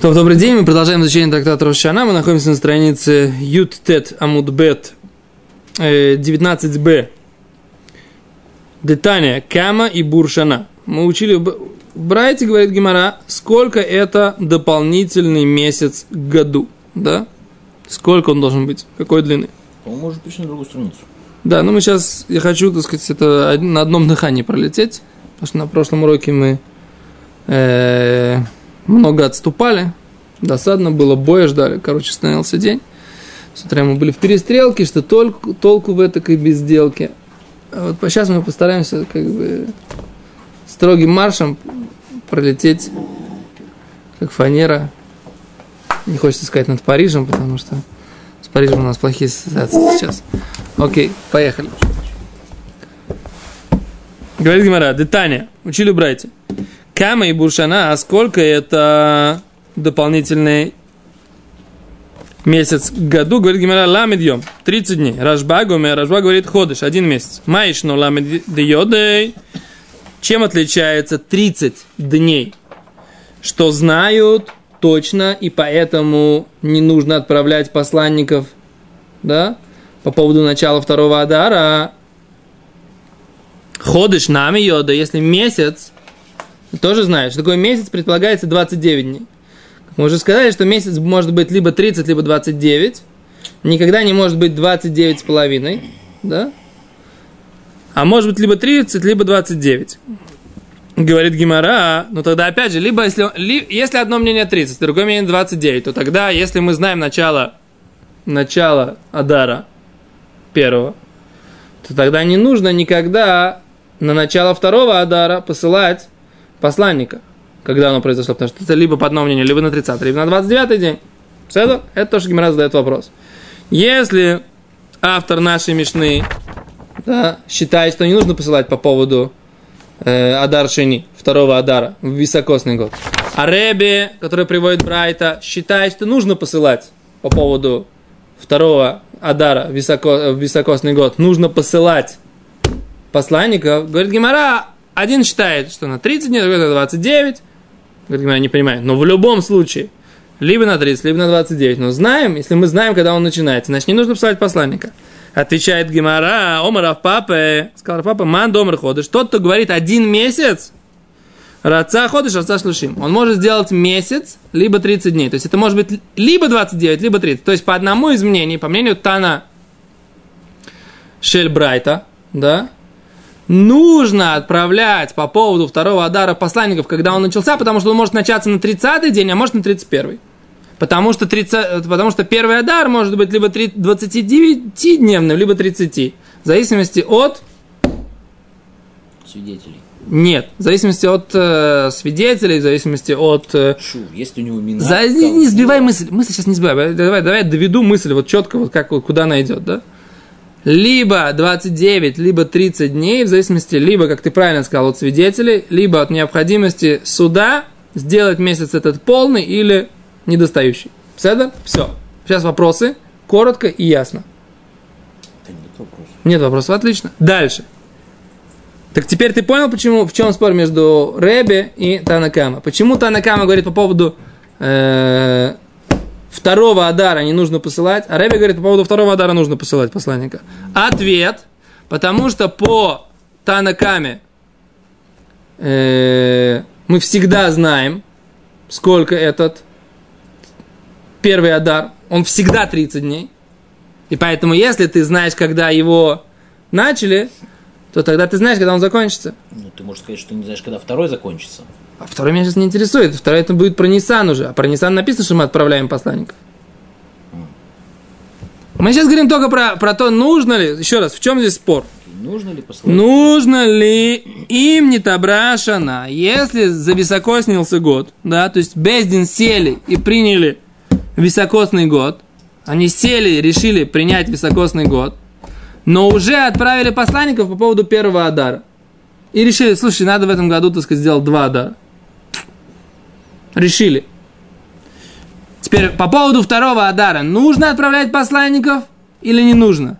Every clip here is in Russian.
То, добрый день, мы продолжаем изучение трактата Рошана. Мы находимся на странице Ют Тет Амудбет 19б. Детания Кама и Буршана. Мы учили Брайте, говорит Гимара, сколько это дополнительный месяц к году, да? Сколько он должен быть? Какой длины? Он может быть на другую страницу. Да, ну мы сейчас, я хочу, так сказать, это на одном дыхании пролететь, потому что на прошлом уроке мы э, много отступали, досадно было, боя ждали, короче, становился день. С утра мы были в перестрелке, что толку, толку в этой безделке. А вот сейчас мы постараемся как бы строгим маршем пролететь как фанера. Не хочется сказать над Парижем, потому что с Парижем у нас плохие ассоциации сейчас. Окей, поехали. Говорит Гимара, детание, учили братья. Кама и Буршана, а сколько это дополнительный месяц к году? Говорит Гимара, ламед йом, 30 дней. Рашба, гомер, Рашба говорит, ходишь, один месяц. Маиш, но ламед йодей. Чем отличается 30 дней? Что знают точно, и поэтому не нужно отправлять посланников, да, по поводу начала второго Адара. Ходишь нами йода, если месяц тоже знаешь, что такое месяц предполагается 29 дней. Мы уже сказали, что месяц может быть либо 30, либо 29. Никогда не может быть 29 с половиной. Да? А может быть либо 30, либо 29. Говорит Гимара, ну тогда опять же, либо если, ли, если одно мнение 30, другое мнение 29, то тогда, если мы знаем начало, начало Адара первого, то тогда не нужно никогда на начало второго Адара посылать посланника, когда оно произошло, потому что это либо по одному мнению, либо на 30 либо на 29 день. Все это, это тоже Гимара задает вопрос. Если автор нашей Мишны да, считает, что не нужно посылать по поводу э, Адар Шини, второго Адара, в високосный год, а Реби, который приводит Брайта, считает, что нужно посылать по поводу второго Адара високо, в високосный год, нужно посылать посланников, говорит Гимара, один считает, что на 30 дней, другой на 29. Говорит, я не понимаю. Но в любом случае, либо на 30, либо на 29. Но знаем, если мы знаем, когда он начинается, значит, не нужно посылать посланника. Отвечает Гимара, Омаров папы, сказал папа, ман домр ходишь. Тот, кто говорит один месяц, Раца ходишь, раца шлушим. Он может сделать месяц, либо 30 дней. То есть это может быть либо 29, либо 30. То есть по одному из мнений, по мнению Тана Шельбрайта, да, нужно отправлять по поводу второго Адара посланников, когда он начался, потому что он может начаться на 30-й день, а может на 31-й. Потому что, 30, потому что первый Адар может быть либо 29-дневным, либо 30. В зависимости от... Свидетелей. Нет, в зависимости от э, свидетелей, в зависимости от... Э, Шу, есть у него мина. За, не, не сбивай мысль, мысль сейчас не сбивай, давай, давай доведу мысль вот четко, вот как, куда она идет, да? Либо 29, либо 30 дней, в зависимости, либо, как ты правильно сказал, от свидетелей, либо от необходимости суда сделать месяц этот полный или недостающий. Все, все. Сейчас вопросы, коротко и ясно. Да нет вопросов. Нет вопросов, отлично. Дальше. Так теперь ты понял, почему, в чем спор между Ребе и Танакама? Почему Танакама говорит по поводу э, второго Адара не нужно посылать, а Рэбби говорит, по поводу второго Адара нужно посылать посланника. Ответ, потому что по Танакаме э, мы всегда знаем, сколько этот первый Адар, он всегда 30 дней. И поэтому, если ты знаешь, когда его начали, то тогда ты знаешь, когда он закончится. Ну, ты можешь сказать, что не знаешь, когда второй закончится. А второй меня сейчас не интересует. Второй это будет про Нисан уже. А про Нисан написано, что мы отправляем посланников. Мы сейчас говорим только про, про то, нужно ли, еще раз, в чем здесь спор? Нужно ли послать? Нужно ли им не табрашана, если за високоснился год, да, то есть Бездин сели и приняли високосный год, они сели, решили принять високосный год, но уже отправили посланников по поводу первого Адара. И решили, слушай, надо в этом году, так сказать, сделать два Адара. Решили. Теперь по поводу второго Адара. Нужно отправлять посланников или не нужно?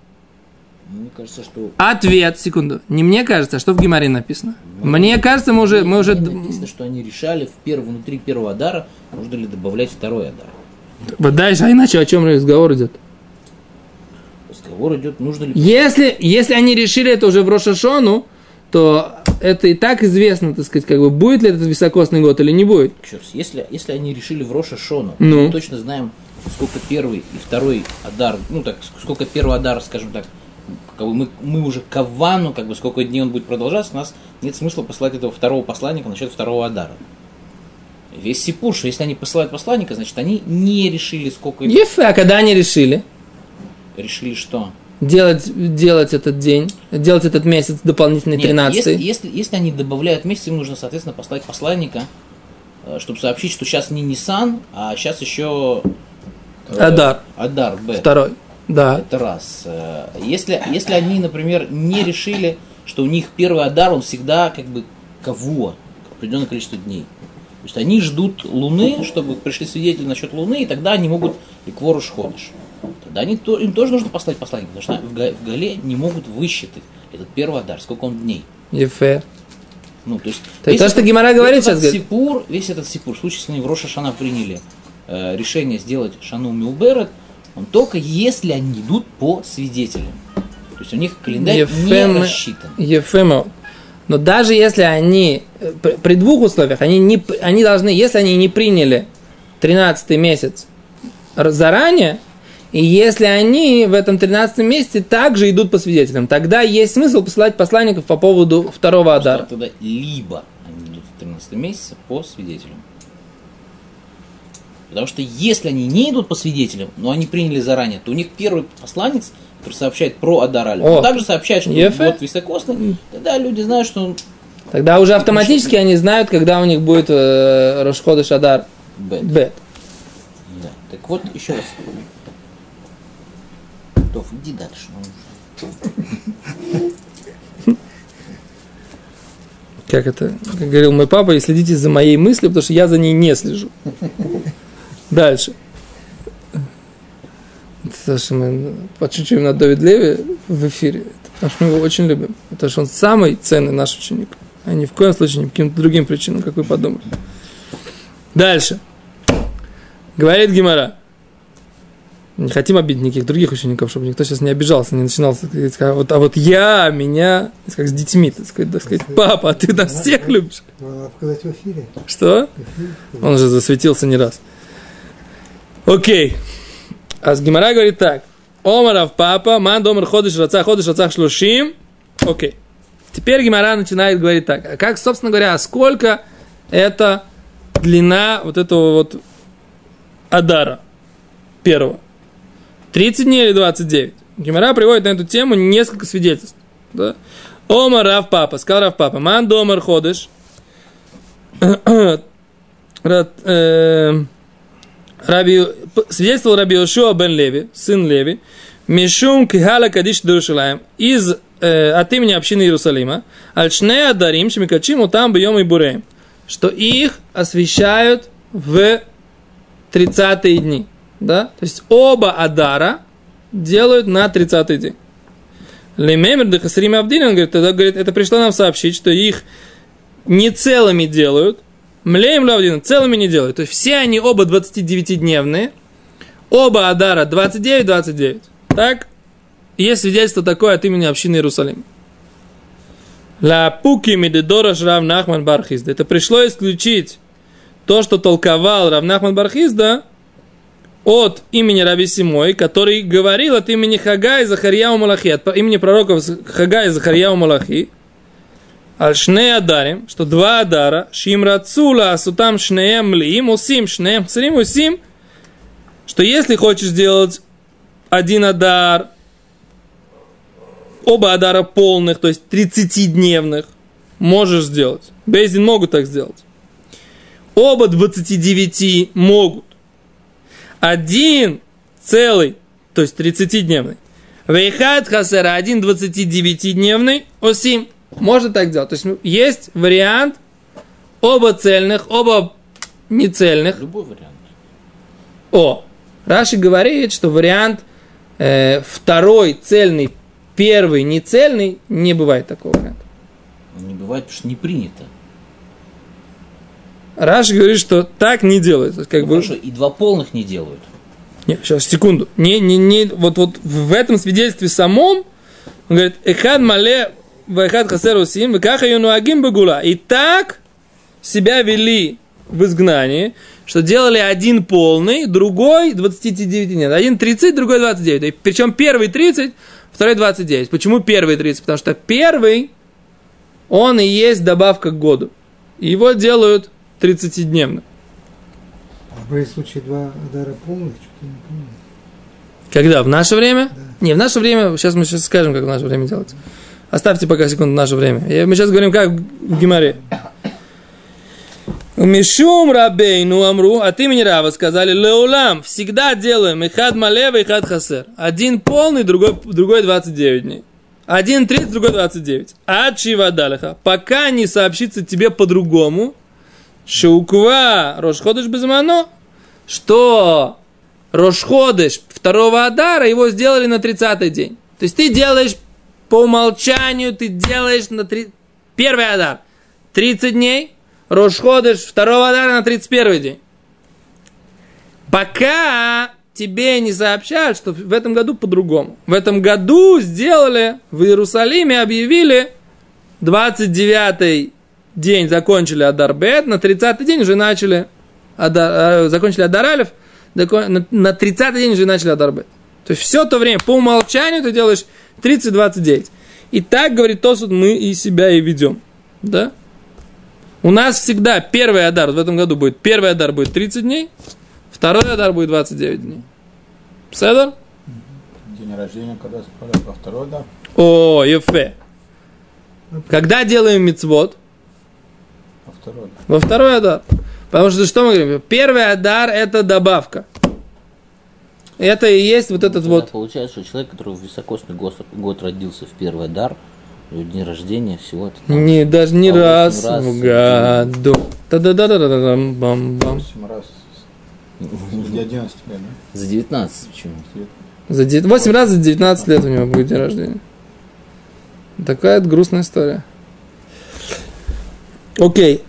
Мне кажется, что Ответ, секунду. Не мне кажется, а что в Гемаре написано? Мне кажется, мы уже, мы уже... Написано, что они решали в перв- внутри первого адара, нужно ли добавлять второй адар. Вот Дальше, а иначе о чем разговор идет? Разговор идет, нужно ли... Если, если они решили это уже в Рошашону, то это и так известно, так сказать, как бы будет ли этот високосный год или не будет. Раз, если, если они решили в Роша Шону, Ну. мы точно знаем, сколько первый и второй адар, ну так, сколько первый адар, скажем так, как бы мы, мы уже кавану, как бы сколько дней он будет продолжаться, у нас нет смысла послать этого второго посланника насчет второго адара. Весь Сипур, что если они посылают посланника, значит они не решили, сколько Ефе, а когда они решили решили что. делать, делать этот день, делать этот месяц дополнительный Нет, 13 если, если, если они добавляют месяц, им нужно, соответственно, послать посланника, э, чтобы сообщить, что сейчас не Нисан, а сейчас еще э, Адар. Адар Б. Второй. Да. Это раз. Э, Если, если они, например, не решили, что у них первый Адар, он всегда как бы кого определенное количество дней. То есть они ждут Луны, чтобы пришли свидетели насчет Луны, и тогда они могут и кворуш ходишь. Тогда они, то- им тоже нужно послать посланника, потому что в, в Гале не могут высчитать этот первый Адар, сколько он дней. Ефе. Ну, то есть, То то, что Гемара говорит сейчас, Сипур, весь этот Сипур, в случае, если они в Роша Шана приняли э, решение сделать Шану Милберет, он только если они идут по свидетелям. То есть у них календарь Ефем- не рассчитан. Ефемо. Но даже если они, э, при, двух условиях, они, не, они должны, если они не приняли 13 месяц заранее, и если они в этом 13 месяце также идут по свидетелям, тогда есть смысл посылать посланников по поводу второго Адара. Тогда либо они идут в 13 месяце по свидетелям. Потому что если они не идут по свидетелям, но они приняли заранее, то у них первый посланец, который сообщает про Адараль, он также сообщает, что Ефе. вот високосный, тогда люди знают, что Тогда уже автоматически они знают, когда у них будет э, Рошходыш Адар Бет. Бет. Да. Так вот, еще раз. Тов, иди дальше. Как это как говорил мой папа, и следите за моей мыслью, потому что я за ней не слежу. Дальше. Это что мы подшучиваем над Давид Леви в эфире. Потому что мы его очень любим. Потому что он самый ценный наш ученик. А ни в коем случае не по каким-то другим причинам, как вы подумали. Дальше. Говорит Гимара. Не хотим обидеть никаких других учеников, чтобы никто сейчас не обижался, не начинал сказать, а вот, а вот я, меня, как с детьми, так сказать, так сказать, папа, а ты нас всех любишь. Надо в эфире. Что? Он же засветился не раз. Окей. А с Гимара говорит так. Омаров папа, ман домар ходишь, раца ходишь, раца шлушим. Окей. Теперь Гимара начинает говорить так. А как, собственно говоря, а сколько это длина вот этого вот Адара первого? 30 дней или 29? Гимара приводит на эту тему несколько свидетельств. Да? Омар Рав Папа, сказал Рав Папа, ман домар Рат, э, Раби, свидетельствовал Раби Йошуа бен Леви, сын Леви, Мишум Кихала Кадиш Дуршалаем, из, э, от имени общины Иерусалима, Альшне Адарим, Шмикачим, там Бьем и Буреем, что их освещают в 30 дни. Да? То есть оба Адара делают на 30 день. Лемемер Дехасрим Абдин, он говорит, тогда говорит, это пришло нам сообщить, что их не целыми делают, Млеем Лавдин целыми не делают. То есть все они оба 29-дневные, оба Адара 29-29. Так? Есть свидетельство такое от имени общины Иерусалима. Ла пуки медидораш Рав Нахман Бархизда. Это пришло исключить то, что толковал Рав Нахман Бархизда от имени Раби Симой, который говорил от имени Хага и Захарьяу Малахи, от имени пророков Хага и Захарьяу Малахи, Аль-Шне Адарим, что два Адара, Шимрацула Асутам Шнеем Лиим, Усим Шнеем Хсарим Усим, что если хочешь сделать один Адар, оба Адара полных, то есть 30-дневных, можешь сделать. Бейзин могут так сделать. Оба 29 могут. Один целый, то есть 30-дневный. Вейхат хасера, один 29-дневный, осим. Можно так делать. То есть есть вариант оба цельных, оба нецельных. Любой вариант. О, Раши говорит, что вариант э, второй цельный первый не цельный, не бывает такого варианта. Не бывает, потому что не принято. Раш говорит, что так не делается. Как Ну, бы... хорошо, и два полных не делают. Не, сейчас, секунду. Не, не, не, вот, вот в этом свидетельстве самом, он говорит, эхад мале вахад хасер усим, векаха юнуагим багула. И так себя вели в изгнании, что делали один полный, другой 29 нет. Один 30, другой 29. И Причем первый 30, второй 29. Почему первый 30? Потому что первый, он и есть добавка к году. Его делают 30-дневно. А были случаи два удара полных, что-то не помню. Когда? В наше время? Да. Не, в наше время, сейчас мы сейчас скажем, как в наше время делать. Оставьте пока секунду наше время. Мы сейчас говорим, как в Гимаре. Мишум рабейну амру, от имени Рава сказали, леулам, всегда делаем ихад малева, ихад хасер. Один полный, другой, другой 29 дней. Один 30, другой 29. Ачи вадалиха. Пока не сообщится тебе по-другому, шауква рошходыш безмано, что Рошходыш второго Адара его сделали на 30-й день. То есть ты делаешь по умолчанию, ты делаешь на три... первый Адар 30 дней, Рошходыш второго Адара на 31 день. Пока тебе не сообщают, что в этом году по-другому. В этом году сделали, в Иерусалиме объявили 29 день закончили Адар Бет, на 30 день уже начали Адар, э, закончили Адар Алиф, доко- на, на 30 день уже начали Адар Бет. То есть все то время по умолчанию ты делаешь 30-29. И так, говорит Тосуд, мы и себя и ведем. Да? У нас всегда первый Адар в этом году будет, первый Адар будет 30 дней, второй Адар будет 29 дней. Седор? День рождения, когда спали во второй, да? О, Ефе. Когда делаем мицвод? Во второй, да. Во второй Адар. Потому что что мы говорим? Первый Адар это добавка. Это и есть вот этот Тогда вот. Получается, что человек, который в високосный год, год родился в первый дар, у него день рождения всего это там Не, даже не раз, раз в году. та да да да да да бам бам раз. Для 11 лет, да? за 19 почему? За 8 раз за 19 лет у него будет день рождения. Такая грустная история. Окей.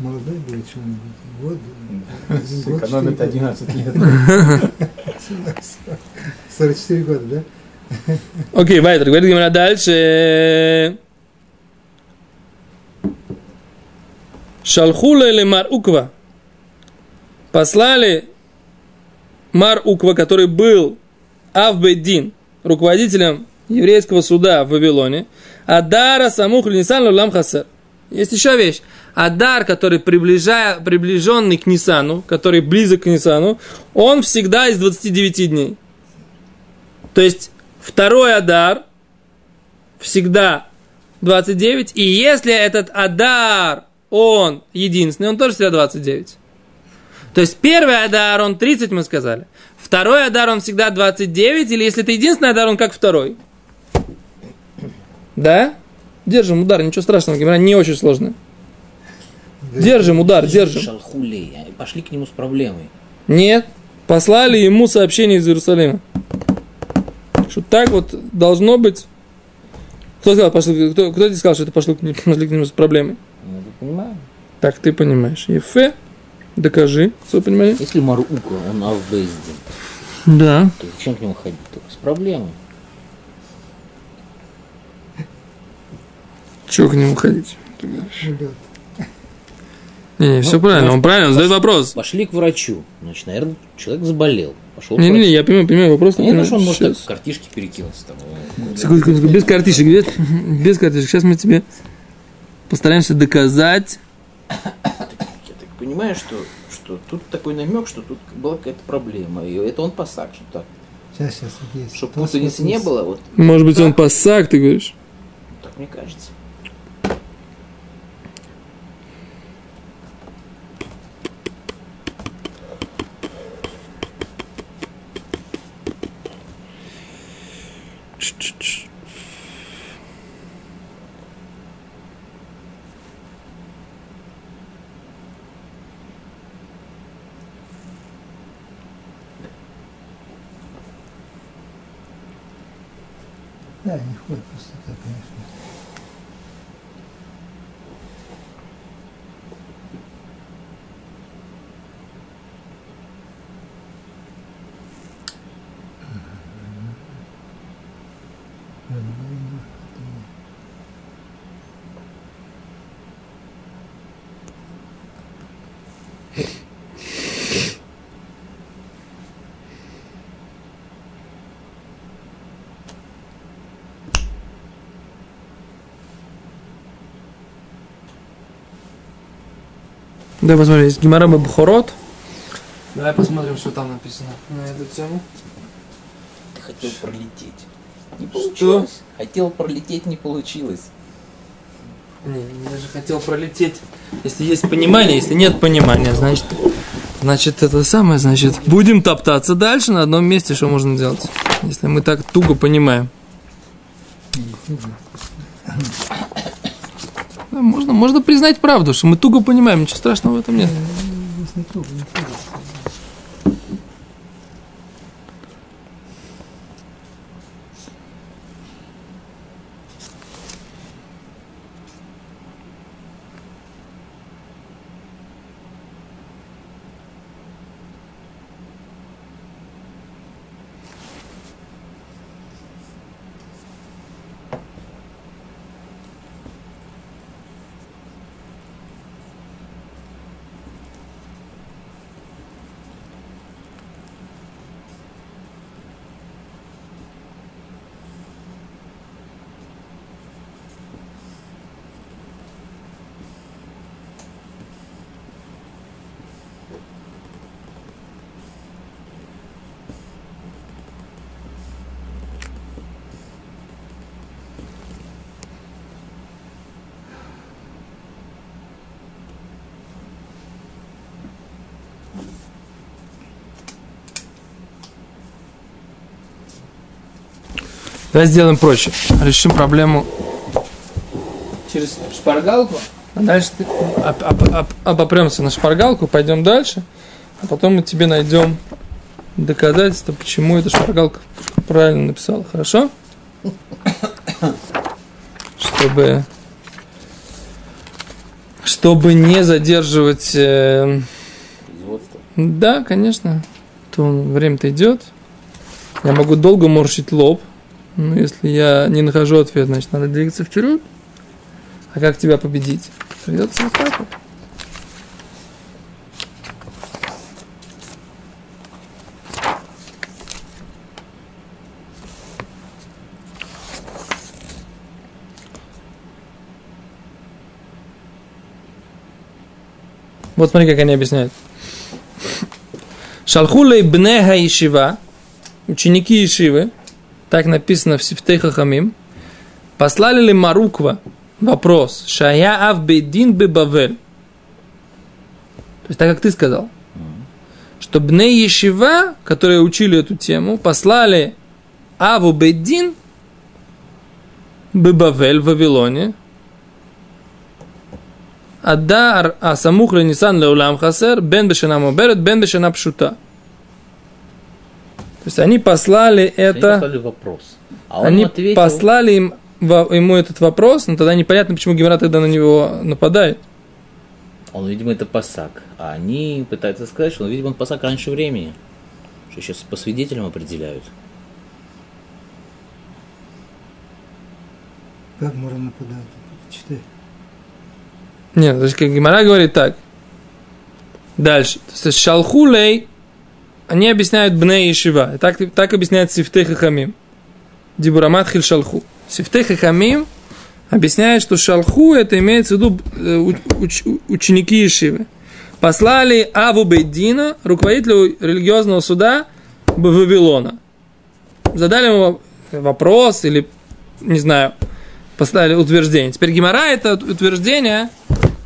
Молодой был что-нибудь. Год, год, Сэкономит четыре 11 лет. года. 44 года, да? Окей, Вайтер, говорит Гимара дальше. Шалхула или Мар Уква. Послали Мар Уква, который был Авбедин, руководителем еврейского суда в Вавилоне, Адара Самух Нисан Лулам Хасер. Есть еще вещь. Адар, который приближая, приближенный к Нисану, который близок к Нисану, он всегда из 29 дней. То есть второй Адар всегда 29. И если этот Адар, он единственный, он тоже всегда 29. То есть первый Адар, он 30, мы сказали. Второй Адар, он всегда 29. Или если это единственный Адар, он как второй. Да? Держим удар, ничего страшного, Гимара не очень сложно. Держим удар, держим. Пошли к нему с проблемой. Нет, послали ему сообщение из Иерусалима. Что так вот должно быть. Кто сказал, пошли, кто, кто тебе сказал, что это пошло к нему, пошли к нему с проблемой? Ну, я понимаю. Так ты понимаешь. Ефе, докажи свое понимание. Если Марука, он авбездин, Да. то зачем к нему ходить? Только с проблемой. Чего к нему ходить? Не, не, все правильно, он правильно, он задает вопрос. Пошли к врачу. Значит, наверное, человек заболел. Пошел Не, не, не, я понимаю, понимаю вопрос. Я не понимаю. что он может так картишки перекинуться там. Секунду, секунду, без картишек, без, без картишек. Сейчас мы тебе постараемся доказать. Я так понимаю, что, что тут такой намек, что тут была какая-то проблема. И это он пасак, что так. сейчас, сейчас, есть. Чтобы путаницы не было, вот Может быть, он пассак, ты говоришь? так мне кажется. Да, не ходит просто так, конечно. Давай посмотрим, есть Гимара Бабхорот. Давай посмотрим, что там написано на эту тему. Ты хотел пролететь. Не получилось. Хотел пролететь, не получилось. Не, я же хотел пролететь. Если есть понимание, если нет понимания, значит, значит это самое, значит, будем топтаться дальше на одном месте, что можно делать, если мы так туго понимаем. Можно, можно признать правду, что мы туго понимаем, ничего страшного в этом нет. Давай сделаем проще. Решим проблему через шпаргалку. А дальше ты оп- оп- оп- обопремся на шпаргалку, пойдем дальше. А потом мы тебе найдем доказательства, почему эта шпаргалка правильно написала. Хорошо? Чтобы чтобы не задерживать э, да, конечно. То время-то идет. Я могу долго морщить лоб. Но если я не нахожу ответ, значит, надо двигаться вперед. А как тебя победить? Придется вот так вот. Вот смотри, как они объясняют. Шалхулей бне хаишива, ученики Ишивы, так написано в Сифтей Хахамим, послали ли Маруква вопрос, Шая ав бейдин бе Бавель. То есть, так как ты сказал, что бне Ешива, которые учили эту тему, послали Аву Бейдин бе Бавель в Вавилоне, Адар Асамух Ленисан Леулам Хасер, Бен Бешана Моберет, Бен Бешана Пшута. То есть они послали Они это, послали вопрос. А он они ответил, послали им, ему этот вопрос, но тогда непонятно, почему Гемора тогда на него нападает. он, видимо, это пасак. А они пытаются сказать, что, видимо, он пасак раньше времени. Что сейчас по свидетелям определяют. Как можно нападать? Читай. Нет, то есть как Гемора говорит так. Дальше. То есть шалхулей, они объясняют бне и шива. Так, так объясняет Сифтей Хахамим. Дибурамат хиль шалху. Сифтей Хахамим объясняет, что шалху это имеется в виду э, уч- уч- ученики Ишивы. Послали Аву Бейдина, руководителю религиозного суда в Вавилона. Задали ему вопрос или, не знаю, поставили утверждение. Теперь Гимара это утверждение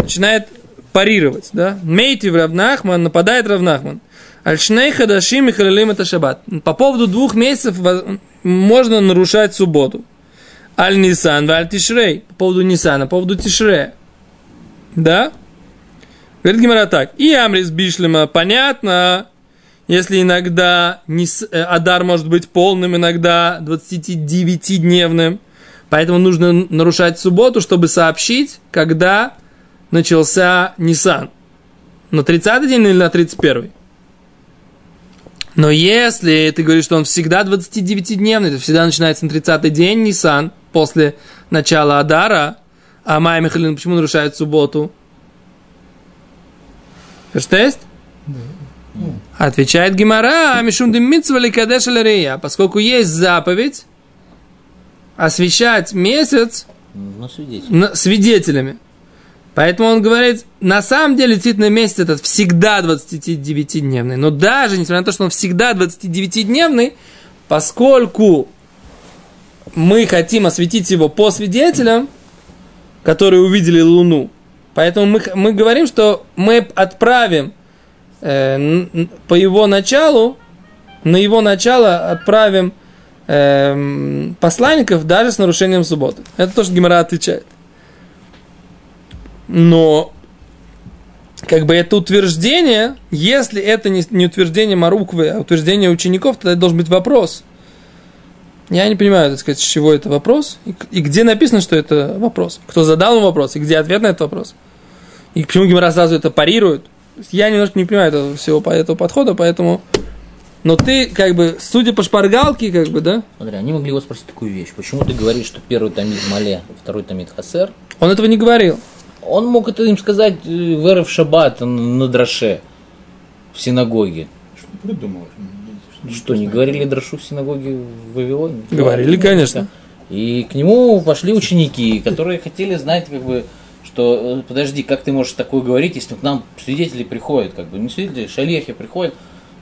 начинает парировать, да? Мейтив Равнахман, нападает Равнахман. Альшней хадашим и халилим это шаббат. По поводу двух месяцев можно нарушать субботу. Аль Нисан, Аль Тишрей. По поводу Нисана, по поводу Тишрея. Да? Говорит Гимара так. И Амрис Бишлема, понятно. если иногда э, Адар может быть полным, иногда 29-дневным. Поэтому нужно нарушать субботу, чтобы сообщить, когда начался Нисан. На 30 день или на 31? Но если ты говоришь, что он всегда 29-дневный, то всегда начинается на 30 день Нисан, после начала Адара, а Майя Михалин почему нарушает субботу? Verstehst? Отвечает Гимара, Мишум Кадеш Рия, поскольку есть заповедь освещать месяц на- свидетелями. Поэтому он говорит, на самом деле действительно месяц этот всегда 29-дневный. Но даже несмотря на то, что он всегда 29-дневный, поскольку мы хотим осветить его по свидетелям, которые увидели Луну, поэтому мы, мы говорим, что мы отправим э, по его началу, на его начало отправим эм, посланников даже с нарушением субботы. Это то, что Гимара отвечает. Но как бы это утверждение, если это не, не утверждение Маруквы, а утверждение учеников, тогда это должен быть вопрос. Я не понимаю, так сказать, с чего это вопрос, и, и где написано, что это вопрос. Кто задал ему вопрос, и где ответ на этот вопрос. И почему Гимара сразу это парирует. Я немножко не понимаю этого всего по этого подхода, поэтому... Но ты, как бы, судя по шпаргалке, как бы, да, Смотри, они могли его спросить такую вещь. Почему ты говоришь, что первый томит Мале, второй томит Хасер? он этого не говорил. Он мог это им сказать э, в Эрев Шаббат на Драше в синагоге. Что придумал? Что, не говорили Драшу в синагоге в Вавилоне? Говорили, конечно. И к нему пошли ученики, которые хотели знать, как бы, что, э, подожди, как ты можешь такое говорить, если к нам свидетели приходят, как бы, не свидетели, шалехи приходят,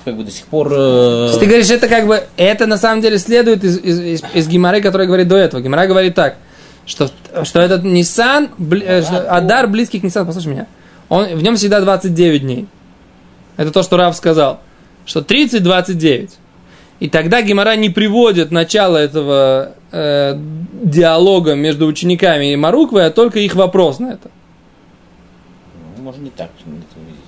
как бы до сих пор... э, Ты говоришь, это как бы, это на самом деле следует из, из, из, из Гимары, который говорит до этого. Гимара говорит так, что, что этот Nissan, бли- э, что Адар близкий к Nissan, послушай меня, он, в нем всегда 29 дней. Это то, что Рав сказал, что 30-29. И тогда Гимара не приводит начало этого э, диалога между учениками и Маруквой, а только их вопрос на это. Можно не так это увидеть.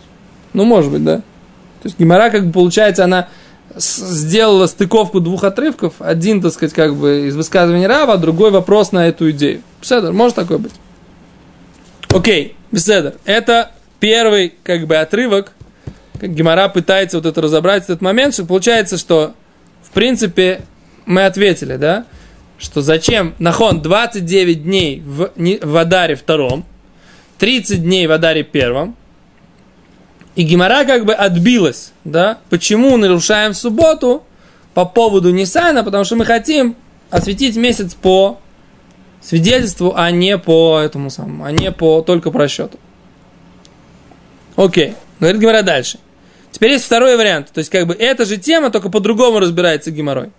Ну, может быть, да. То есть Гимара, как бы, получается, она сделала стыковку двух отрывков. Один, так сказать, как бы из высказывания Рава, а другой вопрос на эту идею. Беседер, может такое быть? Окей, беседер. Это первый, как бы, отрывок. Как Гимара пытается вот это разобрать, этот момент, что получается, что, в принципе, мы ответили, да, что зачем Нахон 29 дней в, не- в Адаре втором, 30 дней в Адаре первом, и Гимара как бы отбилась, да? Почему нарушаем субботу по поводу Нисана? Потому что мы хотим осветить месяц по свидетельству, а не по этому самому, а не по только по расчету. Окей. Говорит Гимара дальше. Теперь есть второй вариант. То есть, как бы, эта же тема, только по-другому разбирается Гимарой.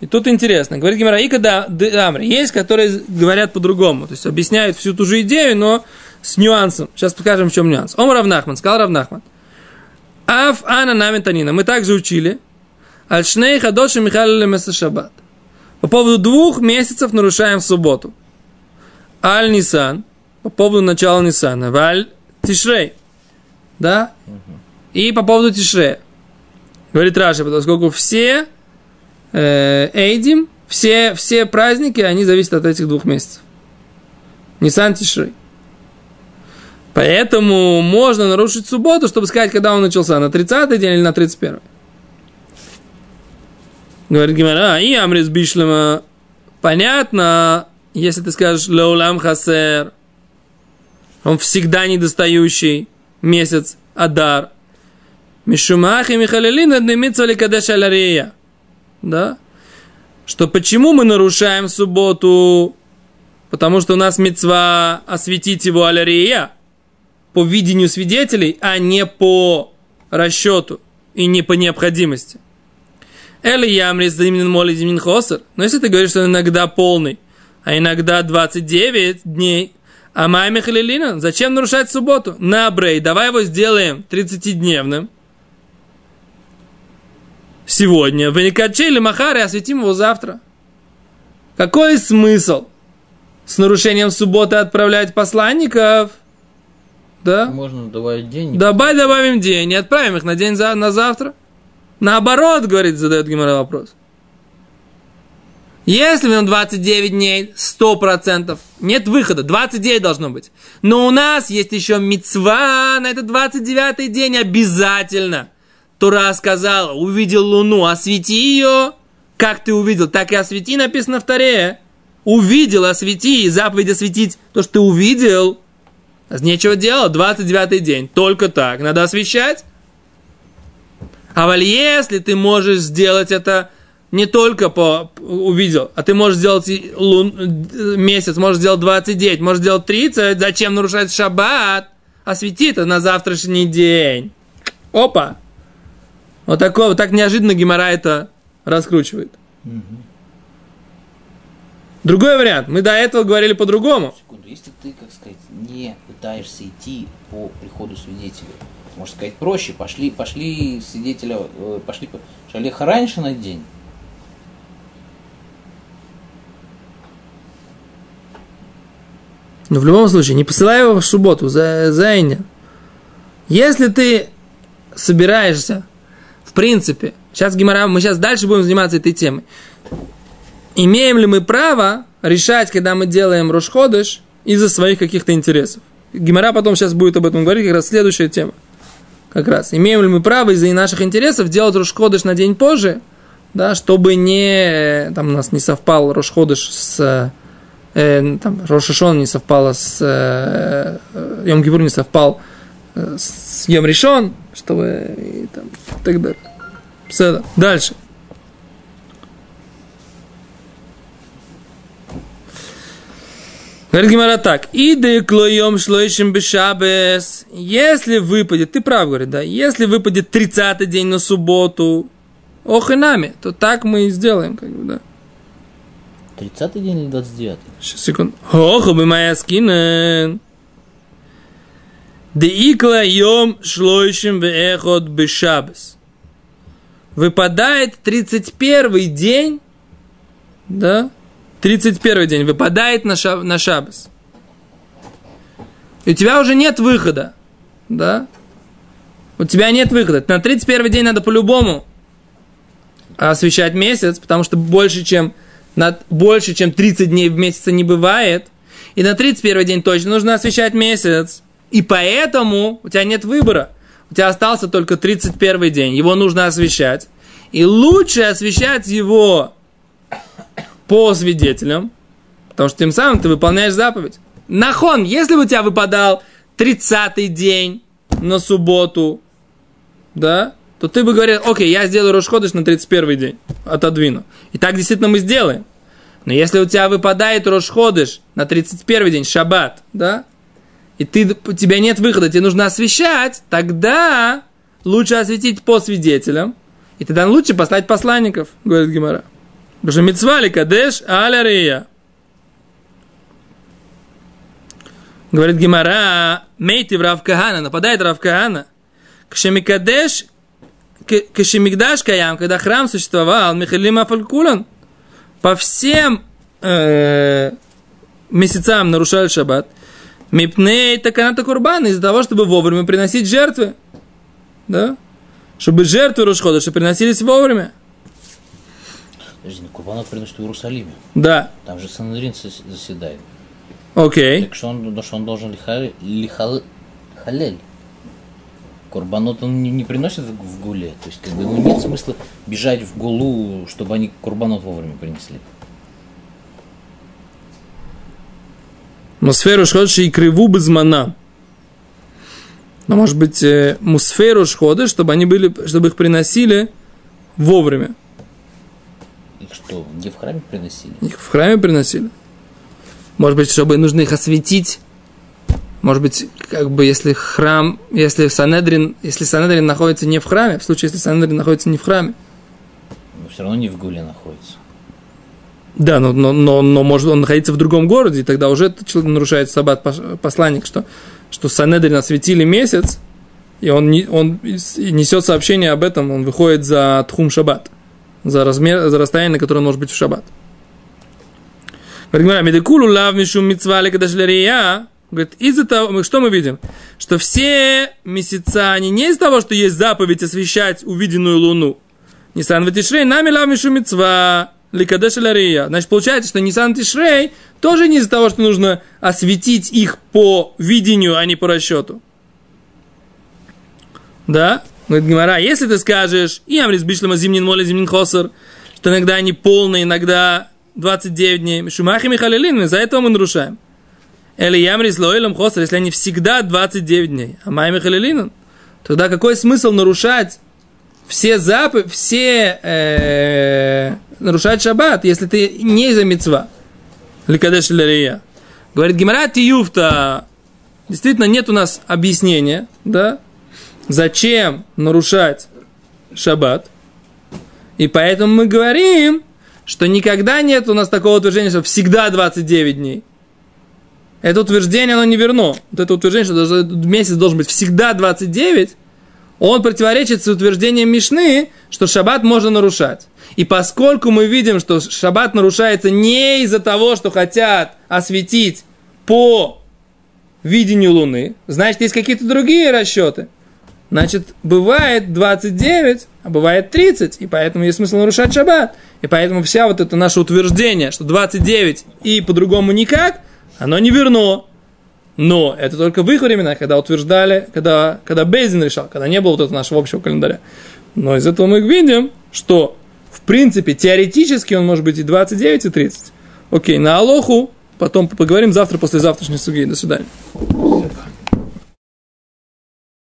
И тут интересно. Говорит Гимара, и когда Дамри, есть, которые говорят по-другому. То есть, объясняют всю ту же идею, но с нюансом. Сейчас покажем, в чем нюанс. Ом Равнахман, сказал Равнахман. Аф Ана Наментанина. Мы также учили. Альшней Хадоши Михаил Шаббат. По поводу двух месяцев нарушаем субботу. Аль Нисан. По поводу начала Нисана. Валь Тишрей. Да? И по поводу Тишрея. Говорит Раша, поскольку все э, Эйдим, все, все праздники, они зависят от этих двух месяцев. Нисан Тишрей. Поэтому можно нарушить субботу, чтобы сказать, когда он начался, на 30 день или на 31. Говорит Гимара, и Амрис Бишлема, понятно, если ты скажешь Леулам Хасер, он всегда недостающий месяц Адар. Мишумах и Михалилин аднемитса кадеш алярия. Да? Что почему мы нарушаем субботу? Потому что у нас мецва осветить его алярия по видению свидетелей, а не по расчету и не по необходимости. Эли ямрис димнин моли димнин хосер. Но если ты говоришь, что он иногда полный, а иногда 29 дней, а май Михалилина, зачем нарушать субботу? На брей, давай его сделаем 30-дневным. Сегодня. Никаче или Махаре осветим его завтра. Какой смысл с нарушением субботы отправлять посланников? Да? Можно добавить день. Давай добавим день и отправим их на день за, на завтра. Наоборот, говорит, задает Гимара вопрос. Если на 29 дней, 100%, нет выхода, 29 должно быть. Но у нас есть еще мецва на этот 29 день обязательно. Тура сказала, увидел луну, освети ее. Как ты увидел, так и освети, написано в Таре. Увидел, освети, и заповедь осветить то, что ты увидел. Нечего делать, 29 день, только так, надо освещать. А вот если ты можешь сделать это не только по увидел, а ты можешь сделать лун, месяц, можешь сделать 29, можешь сделать 30, зачем нарушать шаббат? Освети это на завтрашний день. Опа! Вот такое, вот так неожиданно Гимара это раскручивает. Другой вариант. Мы до этого говорили по-другому. Секунду, если ты, как сказать, не пытаешься идти по приходу свидетеля, можно сказать проще, пошли, пошли свидетеля, э, пошли шалеха раньше на день, Но в любом случае, не посылай его в субботу, за, за Если ты собираешься, в принципе, сейчас Гимара, мы сейчас дальше будем заниматься этой темой. Имеем ли мы право решать, когда мы делаем Рошходыш, из-за своих каких-то интересов? Гимара потом сейчас будет об этом говорить, как раз следующая тема. Как раз. Имеем ли мы право из-за наших интересов делать Рошходыш на день позже, да, чтобы не, там у нас не совпал Рошходыш с э, там, Рошашон не совпало с э, Йом Гибур не совпал э, с Йом Ришон, чтобы и, там, и так далее. Все, дальше. Говорит Гимара так. Иды клоем шлоишим бешабес. Если выпадет, ты прав, говорит, да, если выпадет 30 день на субботу, ох и нами, то так мы и сделаем, как бы, да. 30 день или 29? Сейчас, секунду. Ох, бы моя скинен. Де икла йом шлоишим веэхот бешабес. Выпадает 31 день, да, 31 день выпадает на, шаб, на шабас. И у тебя уже нет выхода, да? У тебя нет выхода. На 31 день надо по-любому освещать месяц, потому что больше, чем на больше, чем 30 дней в месяце не бывает. И на 31 день точно нужно освещать месяц. И поэтому у тебя нет выбора. У тебя остался только 31 день. Его нужно освещать. И лучше освещать его по свидетелям, потому что тем самым ты выполняешь заповедь. Нахон, если бы у тебя выпадал 30 день на субботу, да, то ты бы говорил, окей, я сделаю Рошходыш на 31 день, отодвину. И так действительно мы сделаем. Но если у тебя выпадает Рошходыш на 31 день, шаббат, да, и ты, у тебя нет выхода, тебе нужно освещать, тогда лучше осветить по свидетелям, и тогда лучше послать посланников, говорит Гимара. Потому что митцвали кадеш алярия. Говорит Гимара, мейти в Равкагана, нападает Равкагана. Кшемикадеш Кашемигдаш Каям, когда храм существовал, Михалима Афалькулан, по всем э, месяцам нарушали шаббат, Мипней таканата курбан, из-за того, чтобы вовремя приносить жертвы. Да? Чтобы жертвы Рушхода, чтобы приносились вовремя. Подожди, ну Курбанот приносит в Иерусалиме. Да. Там же Сандрин заседает. Окей. Так что он, что он должен лихалель. Лихал, халель. Курбанот он не, не приносит в, в гуле. То есть, как бы, ему нет смысла бежать в гулу, чтобы они курбанот вовремя принесли. Мусферу шходыш и криву без мана. Но может быть э, мусферу шходыш, чтобы они были, чтобы их приносили вовремя. Что, где в храме приносили? Их в храме приносили. Может быть, чтобы нужно их осветить может быть, как бы если храм, если Санедрин, если Санедрин находится не в храме, в случае, если Санедрин находится не в храме. Но все равно не в Гуле находится. Да, но, но, но, но может он находиться в другом городе, и тогда уже человек нарушает саббат посланник, что, что Санедрин осветили месяц, и он, не, он несет сообщение об этом, он выходит за Тхум Шаббат, за, размер, за расстояние, на которое он может быть в Шаббат. Медекулу лав мишум митцва лекадашлярия, Говорит, из-за того, что мы видим? Что все месяца, они не из-за того, что есть заповедь освещать увиденную луну. Нисан Ватишрей нами мецва ликадеш лария. Значит, получается, что Нисан Тишрей тоже не из-за того, что нужно осветить их по видению, а не по расчету. Да? Говорит Гимара, если ты скажешь, и Амрис Бишлема зимнин моли зимнин хосер, что иногда они полные, иногда 29 дней, Шумахи Михалилин, из-за этого мы нарушаем. Или Ямрис Лоэлем хосер, если они всегда 29 дней, а Май Михалилин, тогда какой смысл нарушать все запы, все э, нарушать шаббат, если ты не из-за мецва. Ликадеш Лария. Говорит Гимара Тиюфта. Действительно, нет у нас объяснения, да, зачем нарушать шаббат. И поэтому мы говорим, что никогда нет у нас такого утверждения, что всегда 29 дней. Это утверждение, оно не верно. Вот это утверждение, что месяц должен быть всегда 29, он противоречит с утверждением Мишны, что шаббат можно нарушать. И поскольку мы видим, что шаббат нарушается не из-за того, что хотят осветить по видению Луны, значит, есть какие-то другие расчеты. Значит, бывает 29, а бывает 30, и поэтому есть смысл нарушать шаббат. И поэтому вся вот это наше утверждение, что 29 и по-другому никак, оно не верно. Но это только в их времена, когда утверждали, когда, когда Бейзин решал, когда не было вот этого нашего общего календаря. Но из этого мы видим, что в принципе теоретически он может быть и 29, и 30. Окей, на Алоху потом поговорим завтра после завтрашней суги. До свидания.